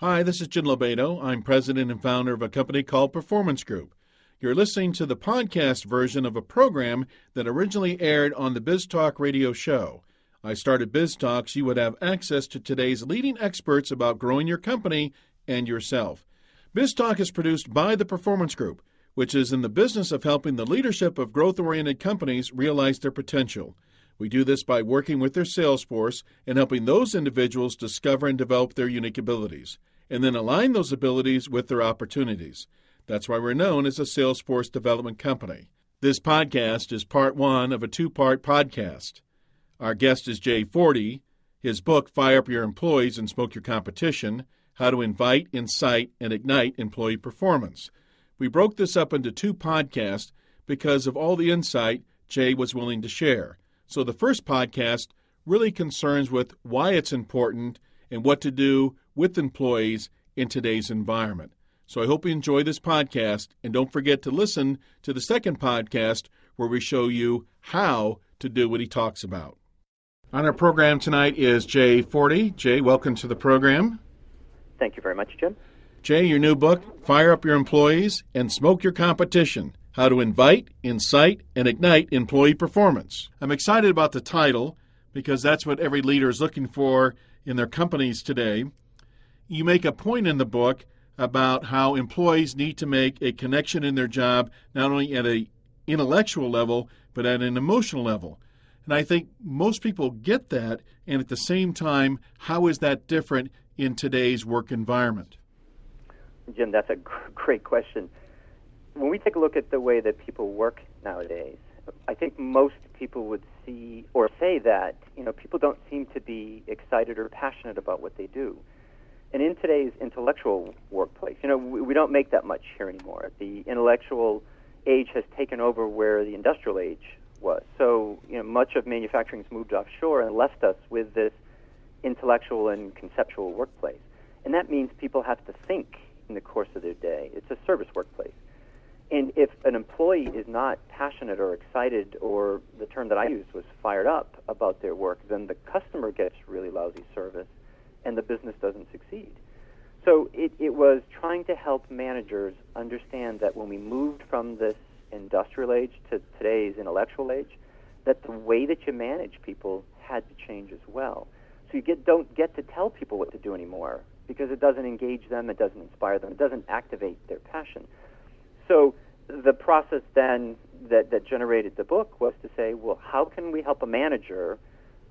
Hi, this is Jim Lobato. I'm president and founder of a company called Performance Group. You're listening to the podcast version of a program that originally aired on the Biz Talk radio show. I started Biz Talk so you would have access to today's leading experts about growing your company and yourself. Biz Talk is produced by the Performance Group, which is in the business of helping the leadership of growth oriented companies realize their potential. We do this by working with their sales force and helping those individuals discover and develop their unique abilities, and then align those abilities with their opportunities. That's why we're known as a Salesforce development company. This podcast is part one of a two part podcast. Our guest is Jay Forte. His book, Fire Up Your Employees and Smoke Your Competition How to Invite, Incite, and Ignite Employee Performance. We broke this up into two podcasts because of all the insight Jay was willing to share. So the first podcast really concerns with why it's important and what to do with employees in today's environment. So I hope you enjoy this podcast and don't forget to listen to the second podcast where we show you how to do what he talks about. On our program tonight is Jay Forte. Jay, welcome to the program. Thank you very much, Jim. Jay, your new book, Fire Up Your Employees and Smoke Your Competition how to Invite, Incite, and Ignite Employee Performance. I'm excited about the title because that's what every leader is looking for in their companies today. You make a point in the book about how employees need to make a connection in their job not only at an intellectual level but at an emotional level. And I think most people get that and at the same time how is that different in today's work environment? Jim, that's a great question when we take a look at the way that people work nowadays, I think most people would see or say that you know people don't seem to be excited or passionate about what they do. And in today's intellectual workplace, you know, we, we don't make that much here anymore. The intellectual age has taken over where the industrial age was. So, you know, much of manufacturing has moved offshore and left us with this intellectual and conceptual workplace. And that means people have to think in the course of their day. It's a service workplace. And if an employee is not passionate or excited, or the term that I used was fired up about their work, then the customer gets really lousy service and the business doesn't succeed. So it, it was trying to help managers understand that when we moved from this industrial age to today's intellectual age, that the way that you manage people had to change as well. So you get, don't get to tell people what to do anymore because it doesn't engage them, it doesn't inspire them, it doesn't activate their passion. So the process then that, that generated the book was to say, well, how can we help a manager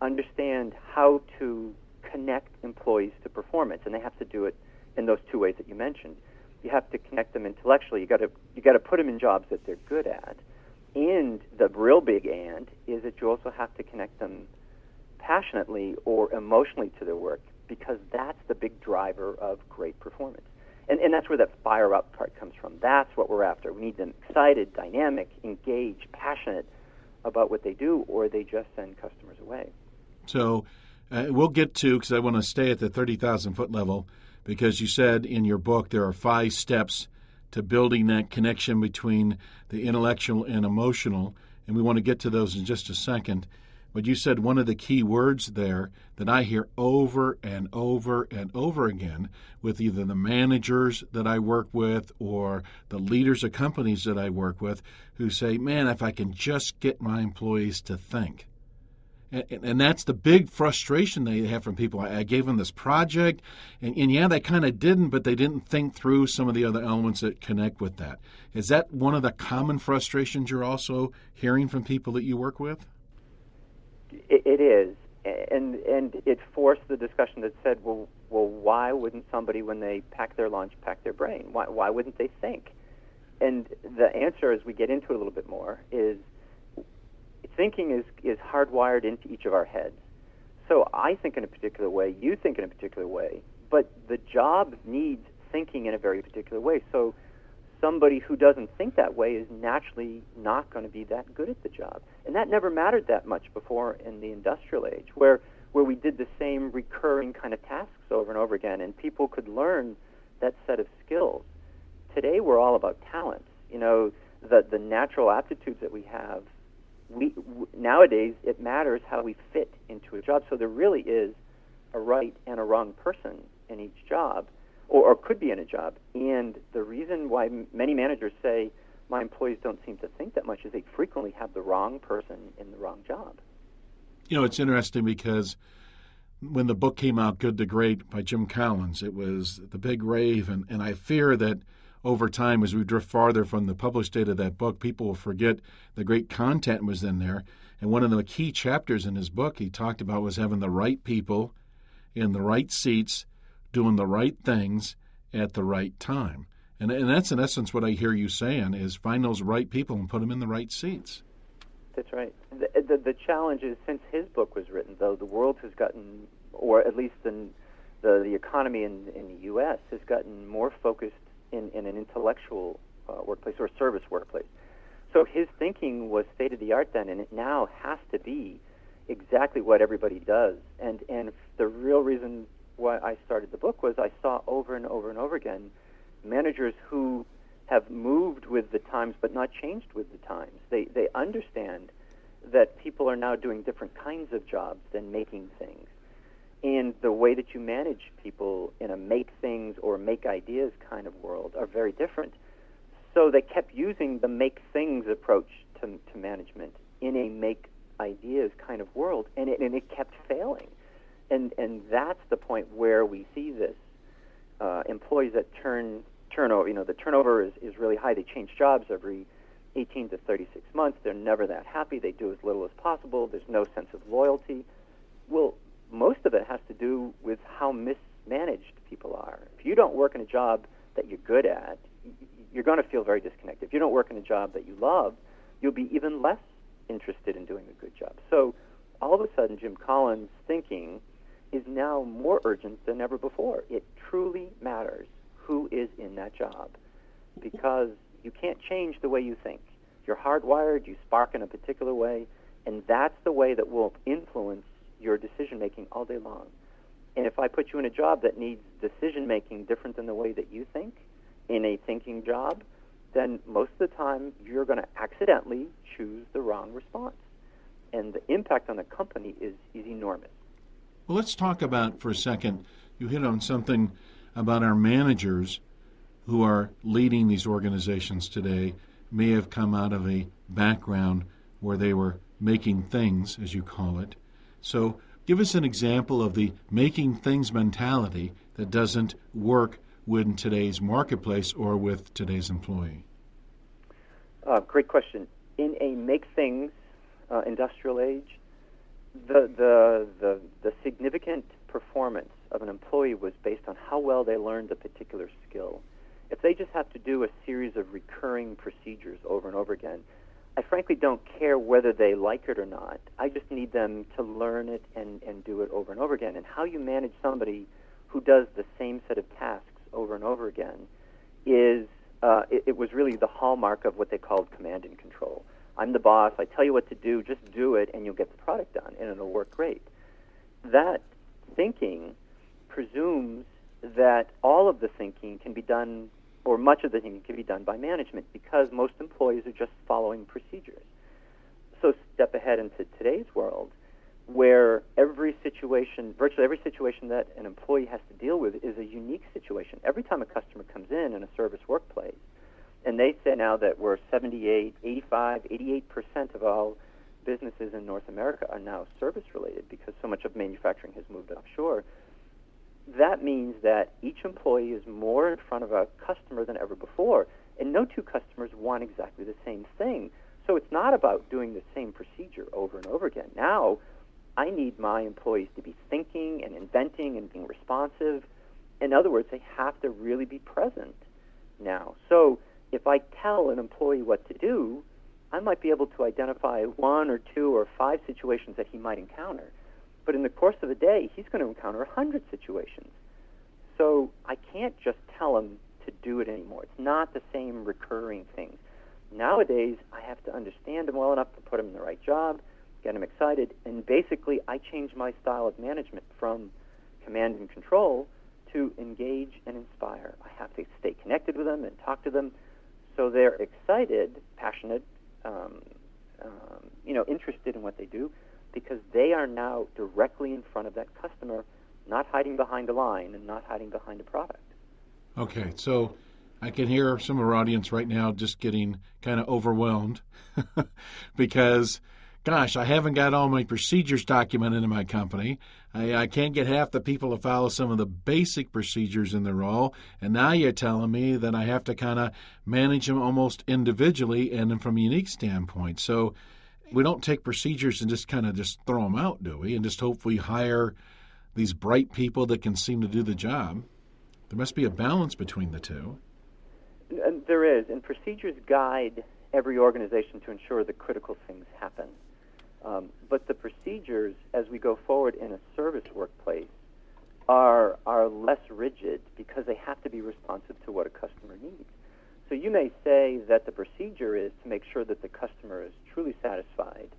understand how to connect employees to performance? And they have to do it in those two ways that you mentioned. You have to connect them intellectually. You got to you got to put them in jobs that they're good at. And the real big and is that you also have to connect them passionately or emotionally to their work because that's the big driver of great performance. And, and that's where that fire up part comes from. That's what we're after. We need them excited, dynamic, engaged, passionate about what they do, or they just send customers away. So uh, we'll get to, because I want to stay at the 30,000 foot level, because you said in your book there are five steps to building that connection between the intellectual and emotional. And we want to get to those in just a second. But you said one of the key words there that I hear over and over and over again with either the managers that I work with or the leaders of companies that I work with who say, man, if I can just get my employees to think. And, and that's the big frustration they have from people. I, I gave them this project, and, and yeah, they kind of didn't, but they didn't think through some of the other elements that connect with that. Is that one of the common frustrations you're also hearing from people that you work with? It, it is, and and it forced the discussion that said, well, well, why wouldn't somebody, when they pack their lunch, pack their brain? Why why wouldn't they think? And the answer, as we get into it a little bit more, is thinking is is hardwired into each of our heads. So I think in a particular way, you think in a particular way, but the job needs thinking in a very particular way. So somebody who doesn't think that way is naturally not going to be that good at the job. And that never mattered that much before in the industrial age, where where we did the same recurring kind of tasks over and over again, and people could learn that set of skills. Today, we're all about talents. You know, the the natural aptitudes that we have. We w- nowadays it matters how we fit into a job. So there really is a right and a wrong person in each job or, or could be in a job. And the reason why m- many managers say my employees don't seem to think that much is they frequently have the wrong person in the wrong job. You know, it's interesting because when the book came out, Good to Great by Jim Collins, it was the big rave, and, and I fear that over time, as we drift farther from the published date of that book, people will forget the great content was in there. And one of the key chapters in his book he talked about was having the right people in the right seats, doing the right things at the right time. And, and that's in essence what I hear you saying is find those right people and put them in the right seats. That's right. The, the, the challenge is since his book was written, though, the world has gotten, or at least in the, the economy in, in the U.S., has gotten more focused in, in an intellectual uh, workplace or service workplace. So his thinking was state of the art then, and it now has to be exactly what everybody does. And and the real reason why I started the book was I saw over and over and over again managers who have moved with the times but not changed with the times. They they understand that people are now doing different kinds of jobs than making things. And the way that you manage people in a make things or make ideas kind of world are very different. So they kept using the make things approach to, to management in a make ideas kind of world, and it, and it kept failing. And, and that's the point where we see this. Uh, employees that turn turnover, you know, the turnover is, is really high. They change jobs every 18 to 36 months. They're never that happy. They do as little as possible. There's no sense of loyalty. Well, most of it has to do with how mismanaged people are. If you don't work in a job that you're good at, you're going to feel very disconnected. If you don't work in a job that you love, you'll be even less interested in doing a good job. So all of a sudden, Jim Collins' thinking is now more urgent than ever before. It truly matters who is in that job because you can't change the way you think. You're hardwired, you spark in a particular way, and that's the way that will influence your decision making all day long. And if I put you in a job that needs decision making different than the way that you think, in a thinking job, then most of the time you're going to accidentally choose the wrong response. And the impact on the company is, is enormous. Well, let's talk about for a second. You hit on something about our managers who are leading these organizations today may have come out of a background where they were making things, as you call it. So, give us an example of the making things mentality that doesn't work with today's marketplace or with today's employee? Uh, great question. In a make things uh, industrial age, the, the, the, the significant performance of an employee was based on how well they learned a particular skill. If they just have to do a series of recurring procedures over and over again, I frankly don't care whether they like it or not. I just need them to learn it and, and do it over and over again. And how you manage somebody who does the same set of tasks over and over again is uh, it, it was really the hallmark of what they called command and control. I'm the boss. I tell you what to do. Just do it, and you'll get the product done, and it'll work great. That thinking presumes that all of the thinking can be done, or much of the thinking can be done by management, because most employees are just following procedures. So step ahead into today's world, where every situation, virtually every situation that an employee has to deal with is a unique situation. Every time a customer comes in in a service workplace, and they say now that we're 78, 85, 88% of all businesses in North America are now service related because so much of manufacturing has moved offshore. That means that each employee is more in front of a customer than ever before, and no two customers want exactly the same thing. So it's not about doing the same procedure over and over again. Now, I need my employees to be thinking and inventing and being responsive. In other words, they have to really be present now. So if I tell an employee what to do, I might be able to identify one or two or five situations that he might encounter. But in the course of a day, he's going to encounter a hundred situations. So I can't just tell him to do it anymore. It's not the same recurring thing. Nowadays, I have to understand him well enough to put him in the right job, get him excited, and basically I change my style of management from command and control to engage and inspire. I have to stay connected with them and talk to them so they're excited, passionate, um, um, you know, interested in what they do because they are now directly in front of that customer, not hiding behind a line and not hiding behind a product. Okay, so I can hear some of our audience right now just getting kind of overwhelmed because, gosh, I haven't got all my procedures documented in my company. I, I, can't get half the people to follow some of the basic procedures in the role. And now you're telling me that I have to kind of manage them almost individually and from a unique standpoint. So we don't take procedures and just kind of just throw them out, do we? And just hope we hire these bright people that can seem to do the job. There must be a balance between the two. There is, and procedures guide every organization to ensure that critical things happen. Um, but the procedures, as we go forward in a service workplace, are are less rigid because they have to be responsive to what a customer needs. So you may say that the procedure is to make sure that the customer is truly satisfied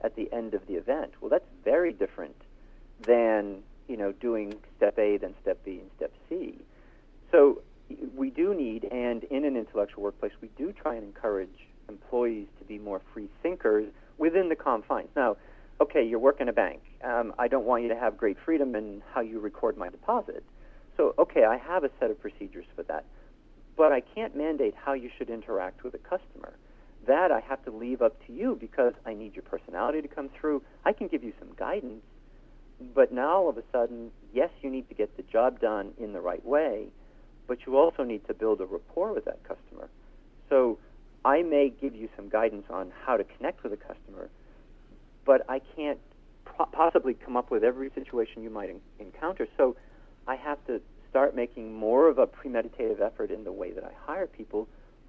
at the end of the event. Well, that's very different than you know doing step A, then step B, and step C. So we do need, and in an intellectual workplace, we do try and encourage employees to be more free thinkers within the confines. Now, okay, you're working a bank. Um, I don't want you to have great freedom in how you record my deposit. So, okay, I have a set of procedures for that. But I can't mandate how you should interact with a customer. That I have to leave up to you because I need your personality to come through. I can give you some guidance, but now all of a sudden, yes, you need to get the job done in the right way, but you also need to build a rapport with that customer. So I may give you some guidance on how to connect with a customer, but I can't possibly come up with every situation you might en- encounter. So I have to start making more of a premeditative effort in the way that I hire people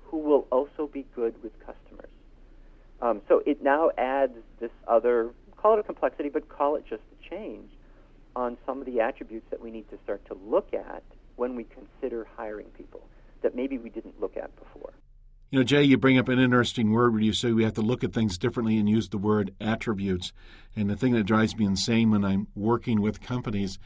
who will also be good with customers. Um, so it now adds this other, call it a complexity, but call it just a change on some of the attributes that we need to start to look at when we consider hiring people that maybe we didn't look at before. You know, Jay, you bring up an interesting word where you say we have to look at things differently and use the word attributes. And the thing that drives me insane when I'm working with companies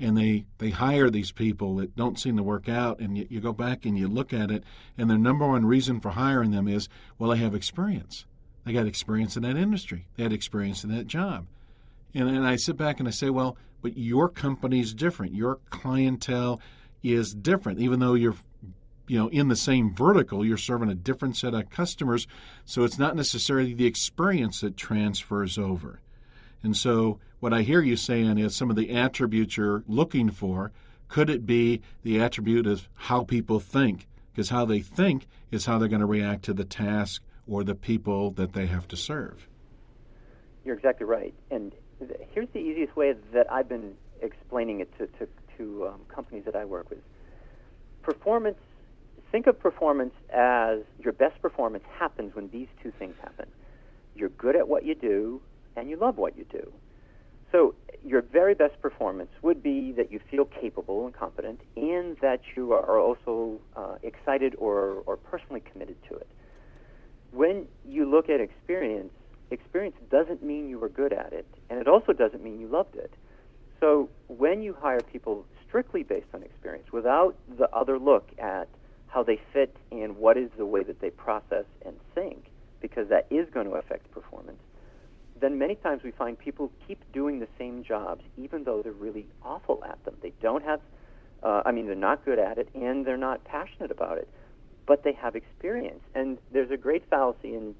and they, they hire these people that don't seem to work out, and you, you go back and you look at it, and their number one reason for hiring them is, well, they have experience. They got experience in that industry, they had experience in that job. And, and I sit back and I say, well, but your company's different. Your clientele is different, even though you're you know in the same vertical you're serving a different set of customers so it's not necessarily the experience that transfers over and so what i hear you saying is some of the attributes you're looking for. Could it be the attribute of how people think? Because how they think is how they're going to react to the task or the people that they have to serve. You're exactly right. And here's the easiest way that i've been explaining it to, to, to um, companies that i work with. Performance think of performance as your best performance happens when these two things happen. You're good at what you do, and you love what you do. So, your very best performance would be that you feel capable and competent, and that you are also uh, excited or, or personally committed to it. When you look at experience, experience doesn't mean you were good at it, and it also doesn't mean you loved it. So, when you hire people strictly based on experience, without the other look at how they fit and what is the way that they process and think, because that is going to affect performance, then many times we find people keep doing the same jobs even though they're really awful at them. They don't have, uh, I mean, they're not good at it and they're not passionate about it, but they have experience. And there's a great fallacy in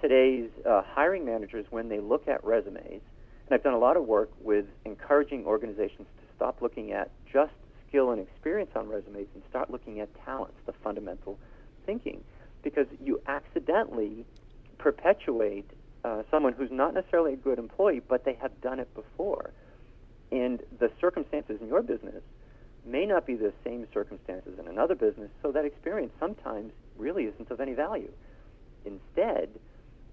today's uh, hiring managers when they look at resumes. And I've done a lot of work with encouraging organizations to stop looking at just skill and experience on resumes and start looking at talents, the fundamental thinking, because you accidentally perpetuate uh, someone who's not necessarily a good employee, but they have done it before. And the circumstances in your business may not be the same circumstances in another business, so that experience sometimes really isn't of any value. Instead,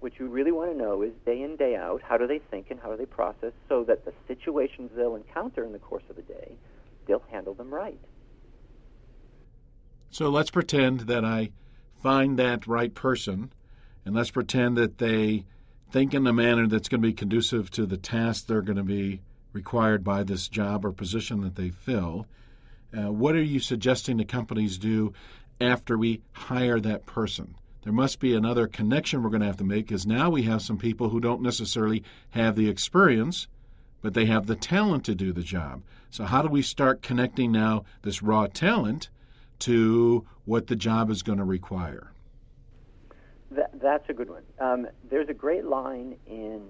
what you really want to know is day in, day out, how do they think and how do they process so that the situations they'll encounter in the course of a day they'll handle them right. So let's pretend that I find that right person, and let's pretend that they think in a manner that's going to be conducive to the task they're going to be required by this job or position that they fill. Uh, what are you suggesting the companies do after we hire that person? There must be another connection we're going to have to make because now we have some people who don't necessarily have the experience but they have the talent to do the job. So, how do we start connecting now this raw talent to what the job is going to require? That, that's a good one. Um, there's a great line in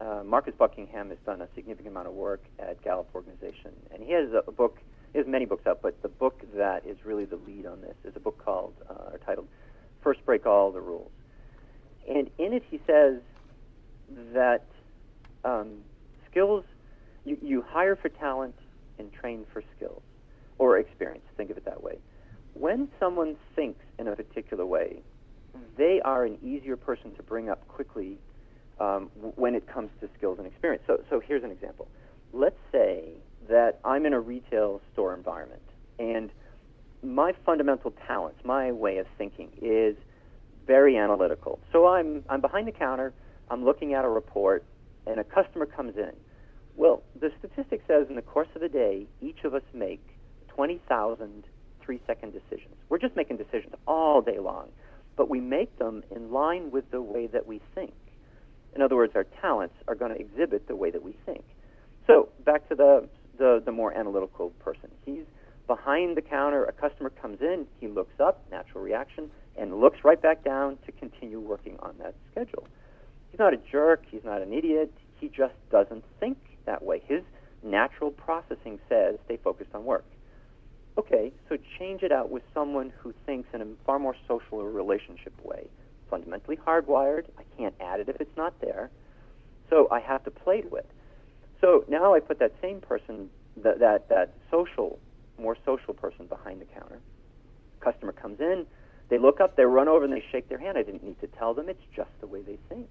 uh, Marcus Buckingham has done a significant amount of work at Gallup Organization, and he has a book. He has many books out, but the book that is really the lead on this is a book called uh, or titled "First Break All the Rules." And in it, he says that um, skills you, you hire for talent and train for skills or experience. Think of it that way. When someone thinks in a particular way, they are an easier person to bring up quickly um, when it comes to skills and experience. So, so here's an example. Let's say that I'm in a retail store environment, and my fundamental talents, my way of thinking, is very analytical. So I'm I'm behind the counter, I'm looking at a report, and a customer comes in. Well, the statistic says in the course of a day, each of us make 20,000 three-second decisions. We're just making decisions all day long, but we make them in line with the way that we think. In other words, our talents are going to exhibit the way that we think. So back to the, the, the more analytical person. He's behind the counter. A customer comes in. He looks up, natural reaction, and looks right back down to continue working on that schedule. He's not a jerk. He's not an idiot. He just doesn't think that way. His natural processing says stay focused on work. Okay, so change it out with someone who thinks in a far more social or relationship way fundamentally hardwired. I can't add it if it's not there. So I have to play to it. So now I put that same person, that, that, that social, more social person behind the counter. Customer comes in, they look up, they run over, and they shake their hand. I didn't need to tell them. It's just the way they think.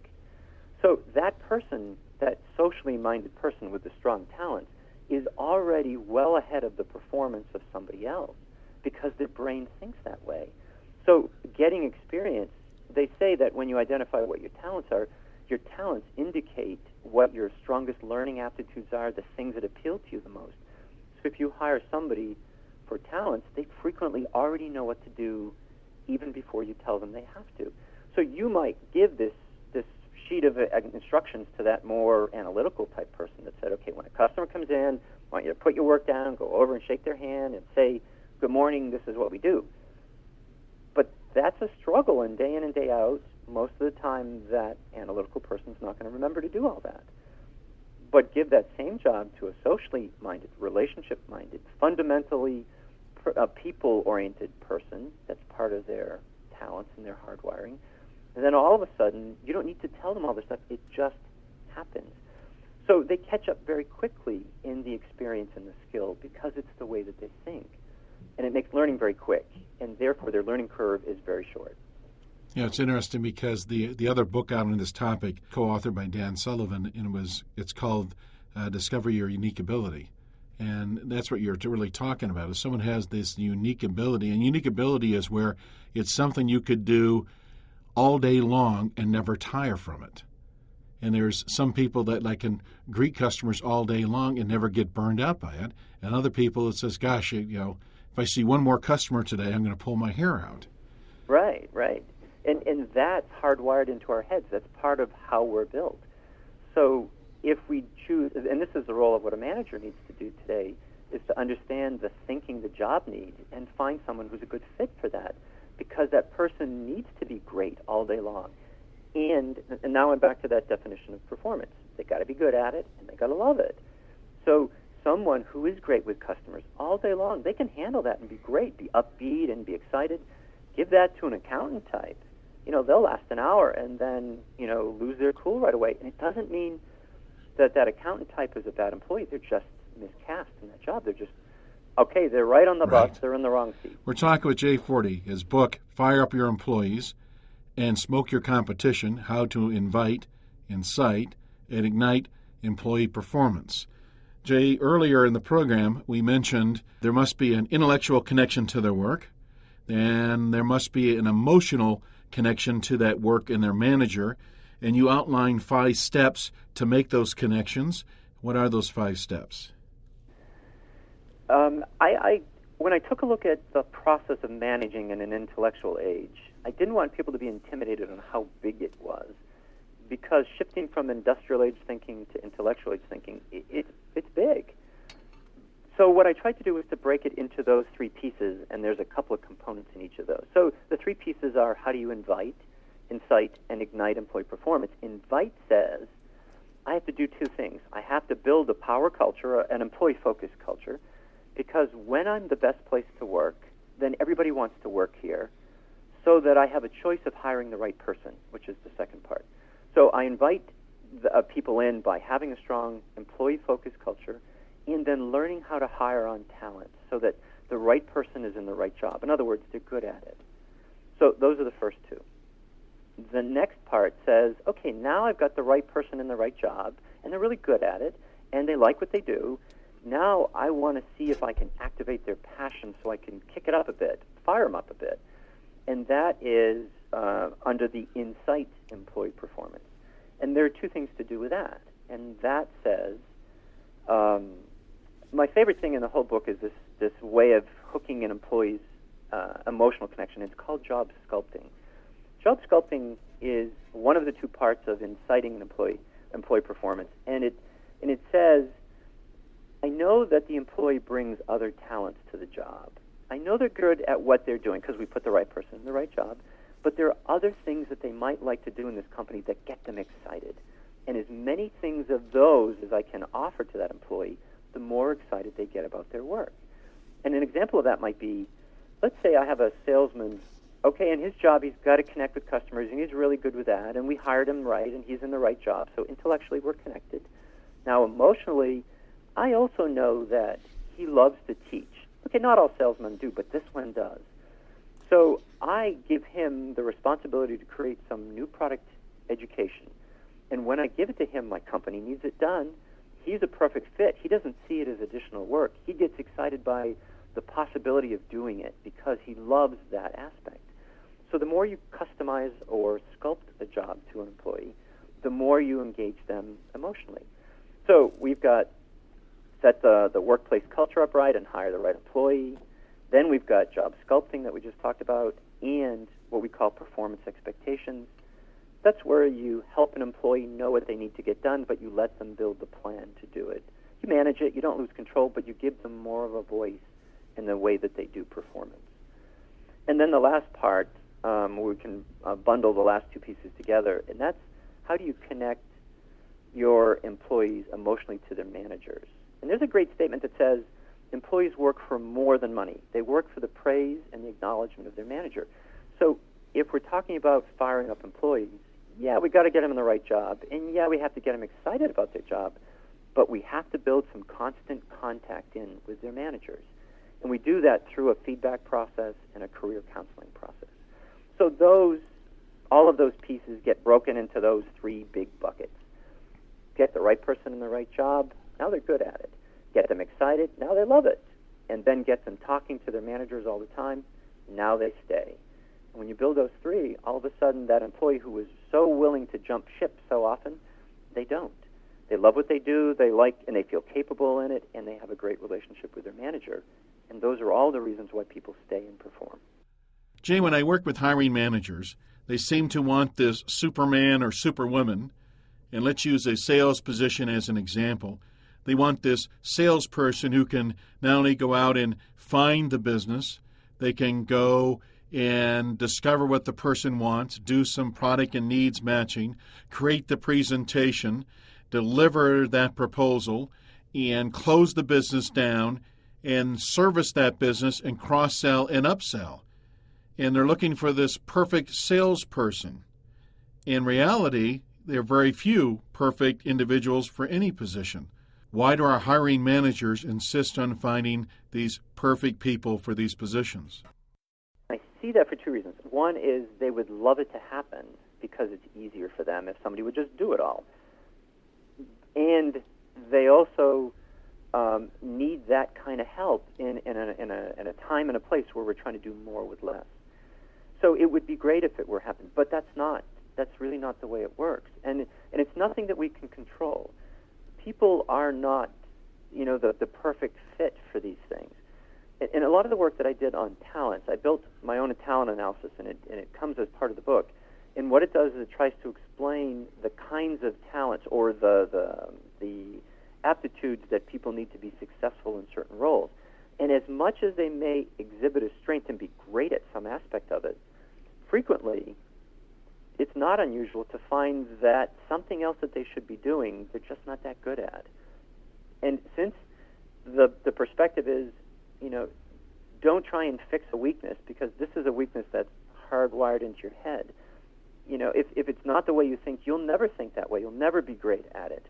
So that person, that socially minded person with the strong talents, is already well ahead of the performance of somebody else because their brain thinks that way. So getting experience they say that when you identify what your talents are, your talents indicate what your strongest learning aptitudes are, the things that appeal to you the most. So if you hire somebody for talents, they frequently already know what to do even before you tell them they have to. So you might give this sheet of uh, instructions to that more analytical type person that said, okay, when a customer comes in, I want you to put your work down, go over and shake their hand, and say, good morning, this is what we do But that's a struggle, and day in and day out, most of the time, that analytical person's not going to remember to do all that. But give that same job to a socially minded, relationship minded, fundamentally a people oriented person that's part of their talents and their hardwiring. And then all of a sudden, you don't need to tell them all this stuff, it just happens. So they catch up very quickly in the experience and the skill because it's the way that they think and it makes learning very quick, and therefore their learning curve is very short. Yeah, it's interesting because the the other book out on this topic, co-authored by Dan Sullivan, and it was it's called uh, "Discover Your Unique Ability," and that's what you're really talking about. Is someone has this unique ability, and unique ability is where it's something you could do all day long and never tire from it. And there's some people that like can greet customers all day long and never get burned out by it, and other people that says, "Gosh, you know." if I see one more customer today, I'm going to pull my hair out. Right, right. And, and that's hardwired into our heads. That's part of how we're built. So if we choose, and this is the role of what a manager needs to do today, is to understand the thinking the job needs and find someone who's a good fit for that because that person needs to be great all day long. And, and now I'm back to that definition of performance. They got to be good at it and they got to love it. So someone who is great with customers all day long, they can handle that and be great, be upbeat and be excited. Give that to an accountant type. You know, they'll last an hour and then, you know, lose their cool right away. And it doesn't mean that that accountant type is a bad employee. They're just miscast in that job. They're just okay, they're right on the right. bus, they're in the wrong seat. We're talking with Jay Forte, his book, Fire Up Your Employees and Smoke Your Competition How to Invite, Incite, and Ignite Employee Performance. Jay, earlier in the program, we mentioned there must be an intellectual connection to their work, and there must be an emotional connection to that work and their manager. And you outline five steps to make those connections. What are those five steps? Um, I, I, when I took a look at the process of managing in an intellectual age, I didn't want people to be intimidated on how big it was because shifting from industrial age thinking to intellectual age thinking, it, it, it's big. so what I tried to do was to break it into those three pieces, and there's a couple of components in each of those. So the three pieces are how do you invite, incite, and ignite employee performance. Invite says I have to do two things. I have to build a power culture, an employee-focused culture, because when I'm the best place to work, then everybody wants to work here, so that I have a choice of hiring the right person, which is the second part. So I invite the, uh, people in by having a strong employee-focused culture and then learning how to hire on talent so that the right person is in the right job. In other words, they're good at it. So those are the first two. The next part says, okay, now I've got the right person in the right job, and they're really good at it, and they like what they do. Now I want to see if I can activate their passion so I can kick it up a bit, fire them up a bit. And that is uh, under the Incite employee performance. And there are two things to do with that. And that says, um, my favorite thing in the whole book is this this way of hooking an employee's uh, emotional connection. It's called job sculpting. Job sculpting is one of the two parts of inciting an employee employee performance, and it and it says, I know that the employee brings other talents to the job. I know they're good at what they're doing because we put the right person in the right job, but there are other things that they might like to do in this company that get them excited. And as many things of those as I can offer to that employee the more excited they get about their work. And an example of that might be let's say I have a salesman, okay, in his job, he's got to connect with customers, and he's really good with that, and we hired him right, and he's in the right job. So intellectually, we're connected. Now, emotionally, I also know that he loves to teach. Okay, not all salesmen do, but this one does. So I give him the responsibility to create some new product education. And when I give it to him, my company needs it done he's a perfect fit. He doesn't see it as additional work. He gets excited by the possibility of doing it because he loves that aspect. So the more you customize or sculpt a job to an employee, the more you engage them emotionally. So we've got set the, the workplace culture up right and hire the right employee. Then we've got job sculpting that we just talked about and what we call performance expectations that's where you help an employee know what they need to get done, but you let them build the plan to do it. You manage it, you don't lose control, but you give them more of a voice in the way that they do performance. And then the last part, um, we can uh, bundle the last two pieces together, and that's how do you connect your employees emotionally to their managers? And there's a great statement that says employees work for more than money. They work for the praise and the acknowledgement of their manager. So if we're talking about firing up employees, yeah, we've got to get them in the right job, and yeah, we have to get them excited about their job, but we have to build some constant contact in with their managers, and we do that through a feedback process and a career counseling process. So those, all of those pieces get broken into those three big buckets. Get the right person in the right job. Now they're good at it. Get them excited. Now they love it. And then get them talking to their managers all the time. Now they stay when you build those three, all of a sudden that employee who was so willing to jump ship so often, they don't. They love what they do, they like and they feel capable in it, and they have a great relationship with their manager. And those are all the reasons why people stay and perform. Jay, when I work with hiring managers, they seem to want this superman or superwoman, and let's use a sales position as an example. They want this salesperson who can not only go out and find the business, they can go and discover what the person wants, do some product and needs matching, create the presentation, deliver that proposal, and close the business down and service that business and cross sell and upsell. And they're looking for this perfect salesperson. In reality, there are very few perfect individuals for any position. Why do our hiring managers insist on finding these perfect people for these positions? I see that for two reasons. One is they would love it to happen because it's easier for them if somebody would just do it all. And they also um, need that kind of help in, in, a, in, a, in a time and a place where we're trying to do more with less. So it would be great if it were happening, but that's not. That's really not the way it works. And, and it's nothing that we can control. People are not, you know, the, the perfect fit for these things and in a lot of the work that I did on talents, I built my own talent analysis, and it, and it comes as part of the book. And what it does is it tries to explain the kinds of talents or the, the, the aptitudes that people need to be successful in certain roles. And as much as they may exhibit a strength and be great at some aspect of it, frequently it's not unusual to find that something else that they should be doing, they're just not that good at. And since the the perspective is, you know, don't try and fix a weakness because this is a weakness that's hardwired into your head. You know, if if it's not the way you think, you'll never think that way. You'll never be great at it.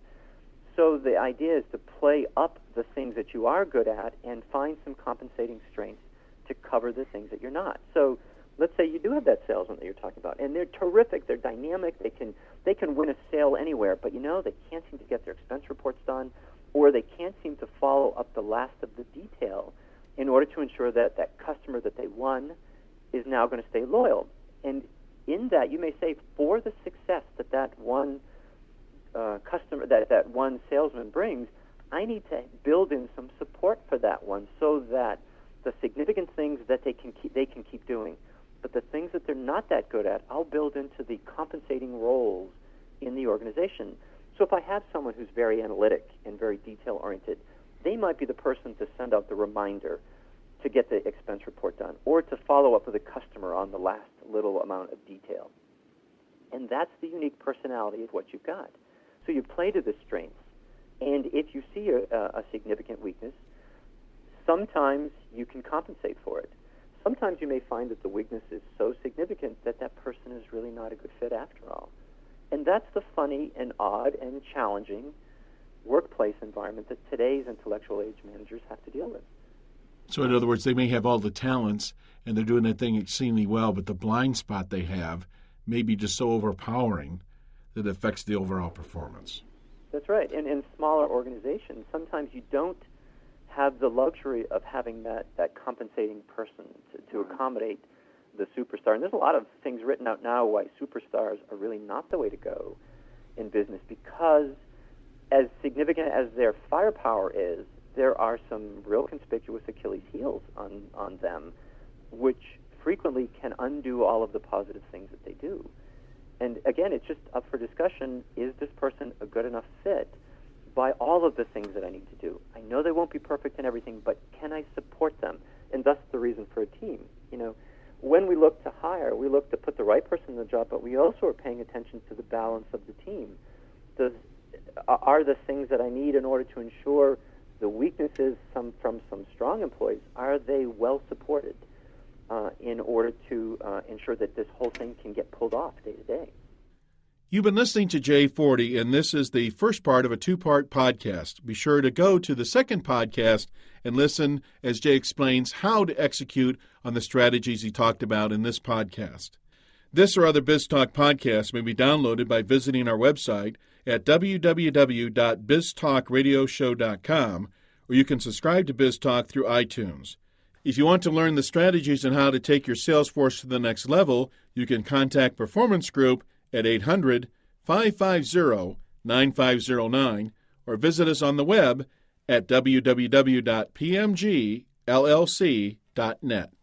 So the idea is to play up the things that you are good at and find some compensating strengths to cover the things that you're not. So let's say you do have that salesman that you're talking about, and they're terrific, they're dynamic, they can they can win a sale anywhere, but you know they can't seem to get their expense reports done, or they can't seem to follow up the last of the detail in order to ensure that that customer that they won is now going to stay loyal. And in that, you may say for the success that that one uh, customer that that one salesman brings, I need to build in some support for that one so that the significant things that they can keep, they can keep doing but the things that they're not that good at, I'll build into the compensating roles in the organization. So if I have someone who's very analytic and very detail oriented, they might be the person to send out the reminder to get the expense report done or to follow up with a customer on the last little amount of detail. And that's the unique personality of what you've got. So you play to the strengths. And if you see a, a significant weakness, sometimes you can compensate for it sometimes you may find that the weakness is so significant that that person is really not a good fit after all. And that's the funny and odd and challenging workplace environment that today's intellectual age managers have to deal with. So, in other words, they may have all the talents and they're doing that thing exceedingly well, but the blind spot they have may be just so overpowering that it affects the overall performance. That's right. And in smaller organizations, sometimes you don't have the luxury of having that, that compensating person to, to accommodate the superstar. And there's a lot of things written out now why superstars are really not the way to go in business because, as significant as their firepower is, there are some real conspicuous Achilles heels on, on them, which frequently can undo all of the positive things that they do. And again, it's just up for discussion is this person a good enough fit? By all of the things that I need to do. I know they won't be perfect in everything, but can I support them? And thus the reason for a team. You know, when we look to hire, we look to put the right person in the job, but we also are paying attention to the balance of the team. Does are the things that I need in order to ensure the weaknesses some, from some strong employees are they well supported uh, in order to uh, ensure that this whole thing can get pulled off day to day? You've been listening to Jay Forte, and this is the first part of a two part podcast. Be sure to go to the second podcast and listen as Jay explains how to execute on the strategies he talked about in this podcast. This or other BizTalk podcasts may be downloaded by visiting our website at www.biztalkradioshow.com, or you can subscribe to BizTalk through iTunes. If you want to learn the strategies and how to take your sales force to the next level, you can contact Performance Group at 800 550 9509 or visit us on the web at www.pmgllc.net.